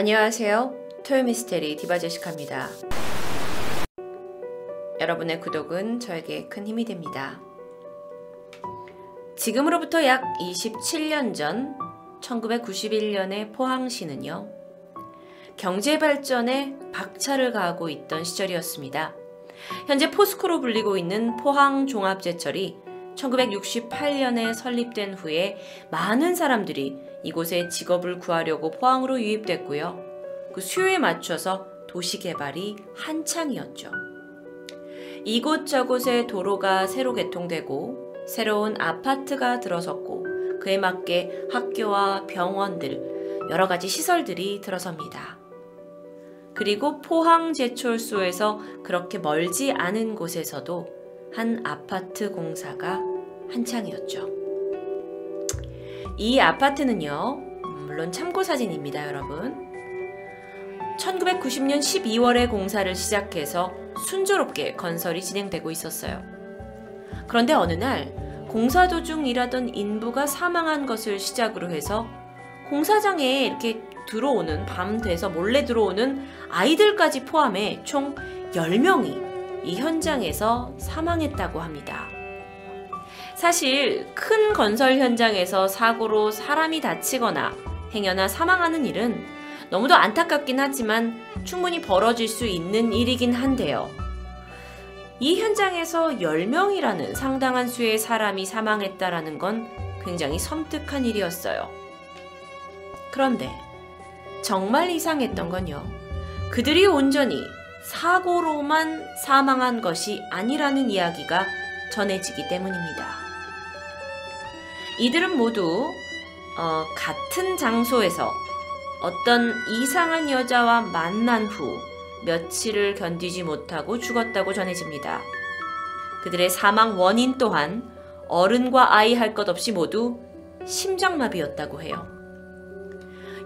안녕하세요. 토요미스테리 디바제시카입니다. 여러분의 구독은 저에게 큰 힘이 됩니다. 지금으로부터 약 27년 전 1991년의 포항시는요. 경제 발전에 박차를 가하고 있던 시절이었습니다. 현재 포스코로 불리고 있는 포항 종합제철이 1968년에 설립된 후에 많은 사람들이 이곳에 직업을 구하려고 포항으로 유입됐고요. 그 수요에 맞춰서 도시 개발이 한창이었죠. 이곳저곳에 도로가 새로 개통되고 새로운 아파트가 들어섰고 그에 맞게 학교와 병원들 여러 가지 시설들이 들어섭니다. 그리고 포항 제철소에서 그렇게 멀지 않은 곳에서도 한 아파트 공사가 한창이었죠. 이 아파트는요, 물론 참고 사진입니다, 여러분. 1990년 12월에 공사를 시작해서 순조롭게 건설이 진행되고 있었어요. 그런데 어느 날 공사 도중 일하던 인부가 사망한 것을 시작으로 해서 공사장에 이렇게 들어오는 밤 돼서 몰래 들어오는 아이들까지 포함해 총 10명이 이 현장에서 사망했다고 합니다. 사실 큰 건설 현장에서 사고로 사람이 다치거나 행여나 사망하는 일은 너무도 안타깝긴 하지만 충분히 벌어질 수 있는 일이긴 한데요. 이 현장에서 10명이라는 상당한 수의 사람이 사망했다라는 건 굉장히 섬뜩한 일이었어요. 그런데 정말 이상했던 건요. 그들이 온전히 사고로만 사망한 것이 아니라는 이야기가 전해지기 때문입니다. 이들은 모두 어, 같은 장소에서 어떤 이상한 여자와 만난 후 며칠을 견디지 못하고 죽었다고 전해집니다. 그들의 사망 원인 또한 어른과 아이 할 것 없이 모두 심장마비였다고 해요.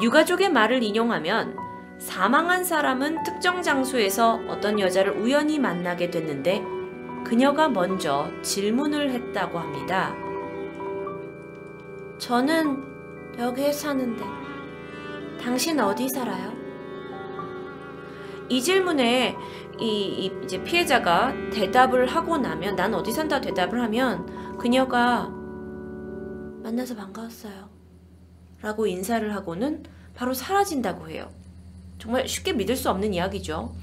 유가족의 말을 인용하면 사망한 사람은 특정 장소에서 어떤 여자를 우연히 만나게 됐는데 그녀가 먼저 질문을 했다고 합니다. 저는 여기에 사는데 당신 어디 살아요? 이 질문에 이, 이 이제 피해자가 대답을 하고 나면 난 어디 산다 대답을 하면 그녀가 만나서 반가웠어요. 라고 인사를 하고는 바로 사라진다고 해요. 정말 쉽게 믿을 수 없는 이야기죠.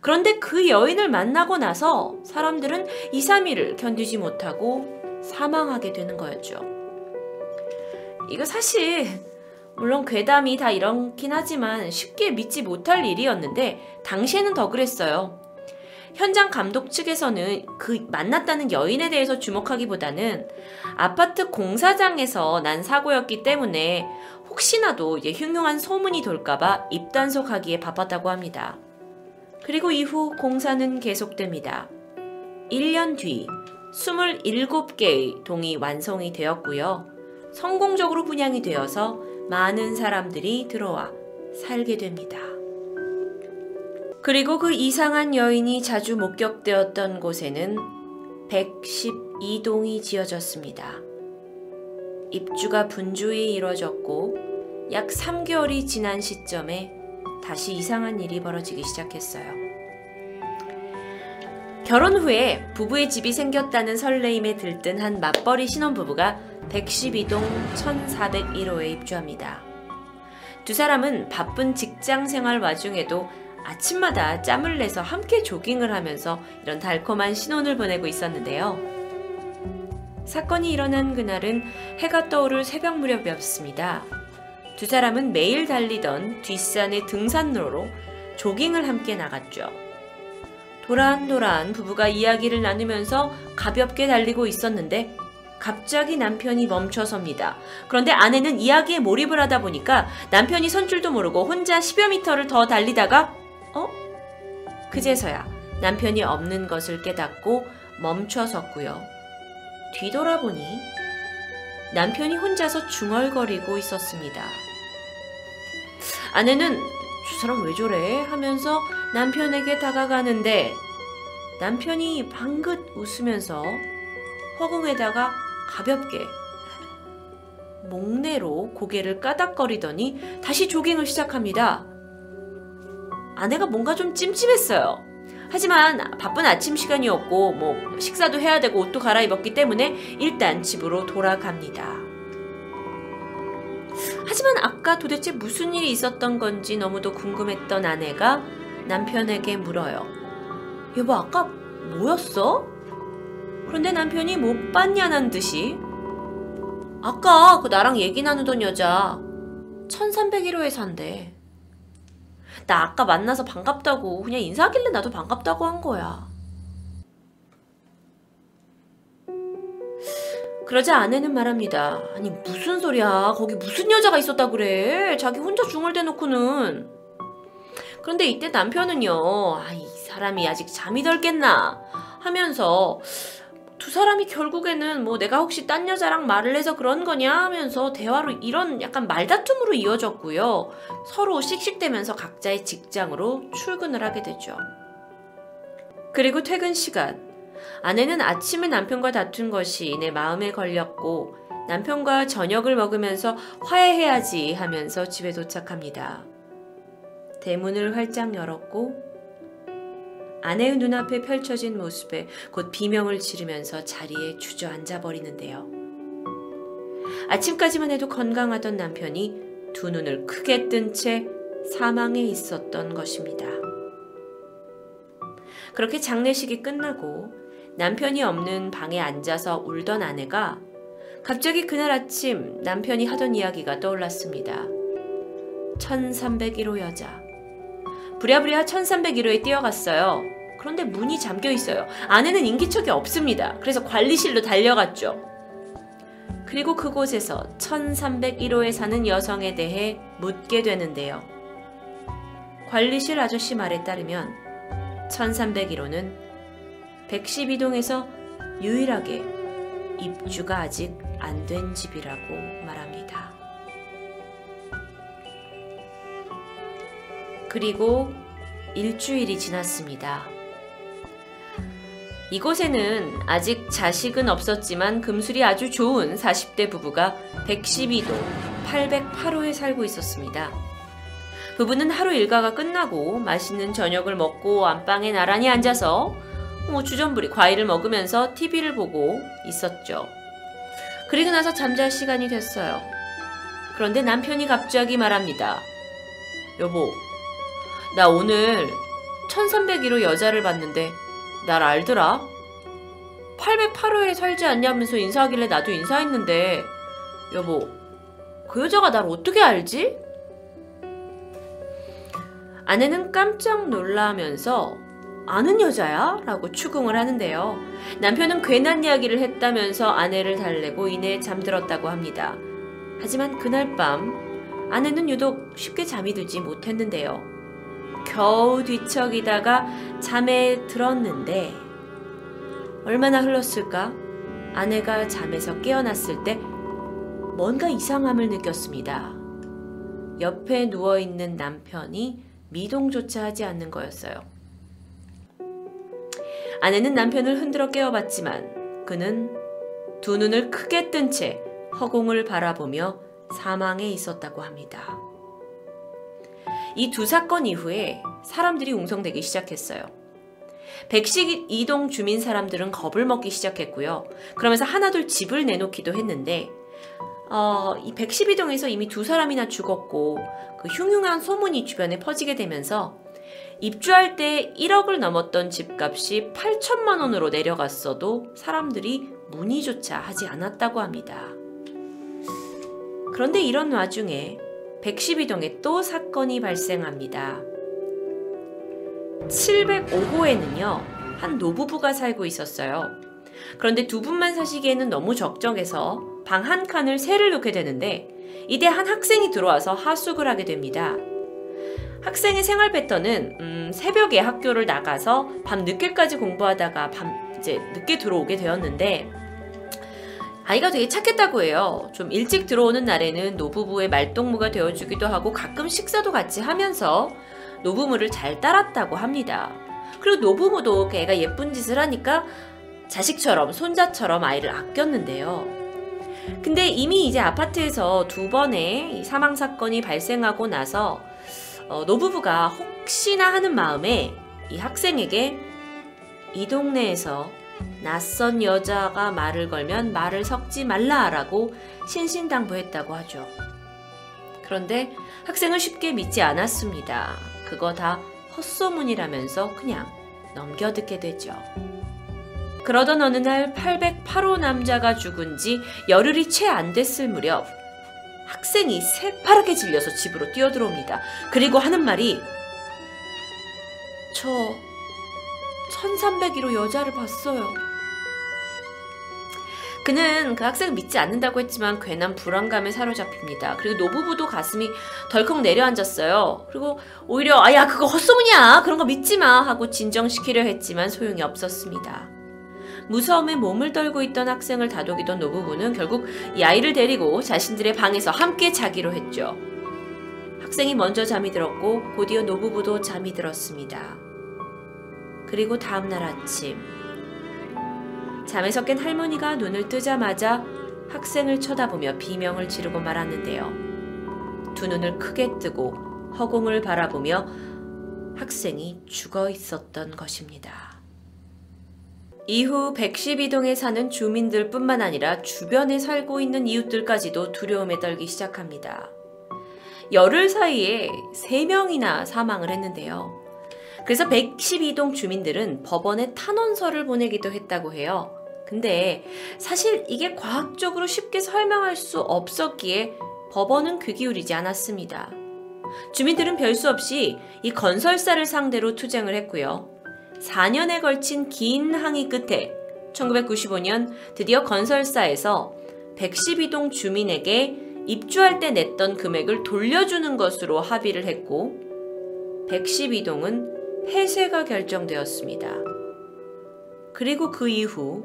그런데 그 여인을 만나고 나서 사람들은 2, 3일을 견디지 못하고 사망하게 되는 거였죠. 이거 사실 물론 괴담이 다 이렇긴 하지만 쉽게 믿지 못할 일이었는데 당시에는 더 그랬어요. 현장 감독 측에서는 그 만났다는 여인에 대해서 주목하기보다는 아파트 공사장에서 난 사고였기 때문에 혹시나도 이제 흉흉한 소문이 돌까봐 입단속하기에 바빴다고 합니다. 그리고 이후 공사는 계속됩니다. 1년 뒤 27개의 동이 완성이 되었고요. 성공적으로 분양이 되어서 많은 사람들이 들어와 살게 됩니다. 그리고 그 이상한 여인이 자주 목격되었던 곳에는 112동이 지어졌습니다. 입주가 분주히 이뤄졌고 약 3개월이 지난 시점에 다시 이상한 일이 벌어지기 시작했어요. 결혼 후에 부부의 집이 생겼다는 설레임에 들뜬 한 맞벌이 신혼부부가 112동 1401호에 입주합니다. 두 사람은 바쁜 직장 생활 와중에도 아침마다 짬을 내서 함께 조깅을 하면서 이런 달콤한 신혼을 보내고 있었는데요. 사건이 일어난 그날은 해가 떠오를 새벽 무렵이었습니다. 두 사람은 매일 달리던 뒷산의 등산로로 조깅을 함께 나갔죠. 도란도란 부부가 이야기를 나누면서 가볍게 달리고 있었는데 갑자기 남편이 멈춰섭니다. 그런데 아내는 이야기에 몰입을 하다 보니까 남편이 선 줄도 모르고 혼자 10여 미터를 더 달리다가 어? 그제서야 남편이 없는 것을 깨닫고 멈춰섰고요. 뒤돌아보니 남편이 혼자서 중얼거리고 있었습니다. 아내는 저 사람 왜 저래? 하면서 남편에게 다가가는데 남편이 방긋 웃으면서 허공에다가 가볍게 목내로 고개를 까닥거리더니 다시 조깅을 시작합니다. 아내가 뭔가 좀 찜찜했어요. 하지만 바쁜 아침 시간이었고 뭐 식사도 해야 되고 옷도 갈아입었기 때문에 일단 집으로 돌아갑니다. 하지만 아까 도대체 무슨 일이 있었던 건지 너무도 궁금했던 아내가 남편에게 물어요. 여보 아까 뭐였어? 그런데 남편이 못 봤냐는 듯이 아까 그 나랑 얘기 나누던 여자 1301호에 산대. 나 아까 만나서 반갑다고 그냥 인사하길래 나도 반갑다고 한 거야. 그러자 아내는 말합니다. 아니 무슨 소리야? 거기 무슨 여자가 있었다 그래? 자기 혼자 중얼대놓고는. 그런데 이때 남편은요. 아이 사람이 아직 잠이 덜 깼나 하면서 두 사람이 결국에는 뭐 내가 혹시 딴 여자랑 말을 해서 그런 거냐 하면서 대화로 이런 약간 말다툼으로 이어졌고요. 서로 씩씩대면서 각자의 직장으로 출근을 하게 되죠. 그리고 퇴근 시간. 아내는 아침에 남편과 다툰 것이 내 마음에 걸렸고 남편과 저녁을 먹으면서 화해해야지 하면서 집에 도착합니다. 대문을 활짝 열었고 아내의 눈앞에 펼쳐진 모습에 곧 비명을 지르면서 자리에 주저앉아 버리는데요. 아침까지만 해도 건강하던 남편이 두 눈을 크게 뜬 채 사망해 있었던 것입니다. 그렇게 장례식이 끝나고 남편이 없는 방에 앉아서 울던 아내가 갑자기 그날 아침 남편이 하던 이야기가 떠올랐습니다. 1301호 여자. 부랴부랴 1301호에 뛰어갔어요. 그런데 문이 잠겨 있어요. 안에는 인기척이 없습니다. 그래서 관리실로 달려갔죠. 그리고 그곳에서 1301호에 사는 여성에 대해 묻게 되는데요. 관리실 아저씨 말에 따르면 1301호는 112동에서 유일하게 입주가 아직 안 된 집이라고 말합니다. 그리고 일주일이 지났습니다. 이곳에는 아직 자식은 없었지만 금술이 아주 좋은 40대 부부가 112도 808호에 살고 있었습니다. 부부는 하루 일과가 끝나고 맛있는 저녁을 먹고 안방에 나란히 앉아서 뭐 주전부리 과일을 먹으면서 TV를 보고 있었죠. 그리고 나서 잠잘 시간이 됐어요. 그런데 남편이 갑자기 말합니다. 여보, 나 오늘 1301호 여자를 봤는데 날 알더라? 808호에 살지 않냐면서 인사하길래 나도 인사했는데 여보, 그 여자가 날 어떻게 알지? 아내는 깜짝 놀라면서 아는 여자야? 라고 추궁을 하는데요. 남편은 괜한 이야기를 했다면서 아내를 달래고 이내 잠들었다고 합니다. 하지만 그날 밤 아내는 유독 쉽게 잠이 들지 못했는데요. 겨우 뒤척이다가 잠에 들었는데 얼마나 흘렀을까? 아내가 잠에서 깨어났을 때 뭔가 이상함을 느꼈습니다. 옆에 누워있는 남편이 미동조차 하지 않는 거였어요. 아내는 남편을 흔들어 깨워봤지만 그는 두 눈을 크게 뜬 채 허공을 바라보며 사망해 있었다고 합니다. 이 두 사건 이후에 사람들이 웅성대기 시작했어요. 백식 이동 주민 사람들은 겁을 먹기 시작했고요. 그러면서 하나둘 집을 내놓기도 했는데 어, 이 112동에서 이미 두 사람이나 죽었고 그 흉흉한 소문이 주변에 퍼지게 되면서 입주할 때 1억을 넘었던 집값이 8천만 원으로 내려갔어도 사람들이 문의조차 하지 않았다고 합니다. 그런데 이런 와중에 112동에 또 사건이 발생합니다. 705호에는요, 한 노부부가 살고 있었어요. 그런데 두 분만 사시기에는 너무 적정해서 방 한 칸을 새를 놓게 되는데, 이때 한 학생이 들어와서 하숙을 하게 됩니다. 학생의 생활 패턴은 음, 새벽에 학교를 나가서 밤 늦게까지 공부하다가 밤 이제 늦게 들어오게 되었는데 아이가 되게 착했다고 해요. 좀 일찍 들어오는 날에는 노부부의 말동무가 되어주기도 하고 가끔 식사도 같이 하면서 노부모를 잘 따랐다고 합니다. 그리고 노부모도 걔가 예쁜 짓을 하니까 자식처럼 손자처럼 아이를 아꼈는데요. 근데 이미 이제 아파트에서 두 번의 사망 사건이 발생하고 나서 어, 노부부가 혹시나 하는 마음에 이 학생에게 이 동네에서 낯선 여자가 말을 걸면 말을 섞지 말라라고 신신당부했다고 하죠. 그런데 학생은 쉽게 믿지 않았습니다. 그거 다 헛소문이라면서 그냥 넘겨듣게 되죠. 그러던 어느 날 808호 남자가 죽은 지 열흘이 채 안 됐을 무렵 학생이 새파랗게 질려서 집으로 뛰어들어옵니다. 그리고 하는 말이 저 1301호 여자를 봤어요. 그는 그 학생을 믿지 않는다고 했지만 괜한 불안감에 사로잡힙니다. 그리고 노부부도 가슴이 덜컥 내려앉았어요. 그리고 오히려 아야 그거 헛소문이야 그런 거 믿지 마 하고 진정시키려 했지만 소용이 없었습니다. 무서움에 몸을 떨고 있던 학생을 다독이던 노부부는 결국 이 아이를 데리고 자신들의 방에서 함께 자기로 했죠. 학생이 먼저 잠이 들었고 곧이어 노부부도 잠이 들었습니다. 그리고 다음날 아침 잠에서 깬 할머니가 눈을 뜨자마자 학생을 쳐다보며 비명을 지르고 말았는데요. 두 눈을 크게 뜨고 허공을 바라보며 학생이 죽어 있었던 것입니다. 이후 112동에 사는 주민들 뿐만 아니라 주변에 살고 있는 이웃들까지도 두려움에 떨기 시작합니다. 열흘 사이에 3명이나 사망을 했는데요. 그래서 112동 주민들은 법원에 탄원서를 보내기도 했다고 해요. 근데 사실 이게 과학적으로 쉽게 설명할 수 없었기에 법원은 귀 기울이지 않았습니다. 주민들은 별수 없이 이 건설사를 상대로 투쟁을 했고요. 4년에 걸친 긴 항의 끝에 1995년 드디어 건설사에서 112동 주민에게 입주할 때 냈던 금액을 돌려주는 것으로 합의를 했고 112동은 폐쇄가 결정되었습니다. 그리고 그 이후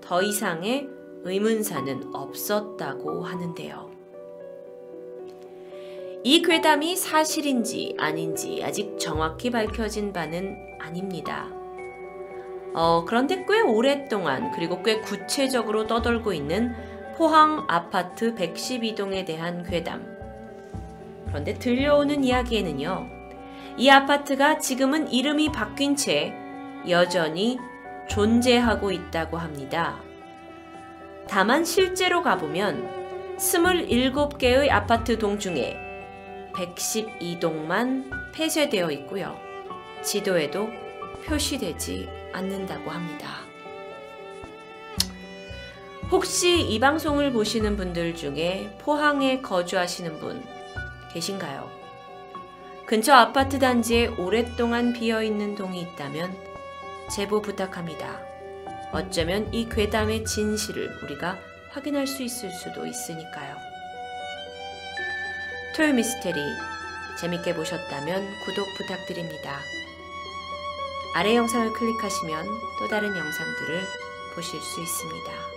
더 이상의 의문사는 없었다고 하는데요. 이 괴담이 사실인지 아닌지 아직 정확히 밝혀진 바는 아닙니다. 어, 그런데 꽤 오랫동안 그리고 꽤 구체적으로 떠돌고 있는 포항 아파트 112동에 대한 괴담. 그런데 들려오는 이야기에는요, 이 아파트가 지금은 이름이 바뀐 채 여전히 존재하고 있다고 합니다. 다만 실제로 가보면 27개의 아파트 동 중에 112동만 폐쇄되어 있고요. 지도에도 표시되지 않는다고 합니다. 혹시 이 방송을 보시는 분들 중에 포항에 거주하시는 분 계신가요? 근처 아파트 단지에 오랫동안 비어 있는 동이 있다면 제보 부탁합니다. 어쩌면 이 괴담의 진실을 우리가 확인할 수 있을 수도 있으니까요. 토요 미스테리 재밌게 보셨다면 구독 부탁드립니다. 아래 영상을 클릭하시면 또 다른 영상들을 보실 수 있습니다.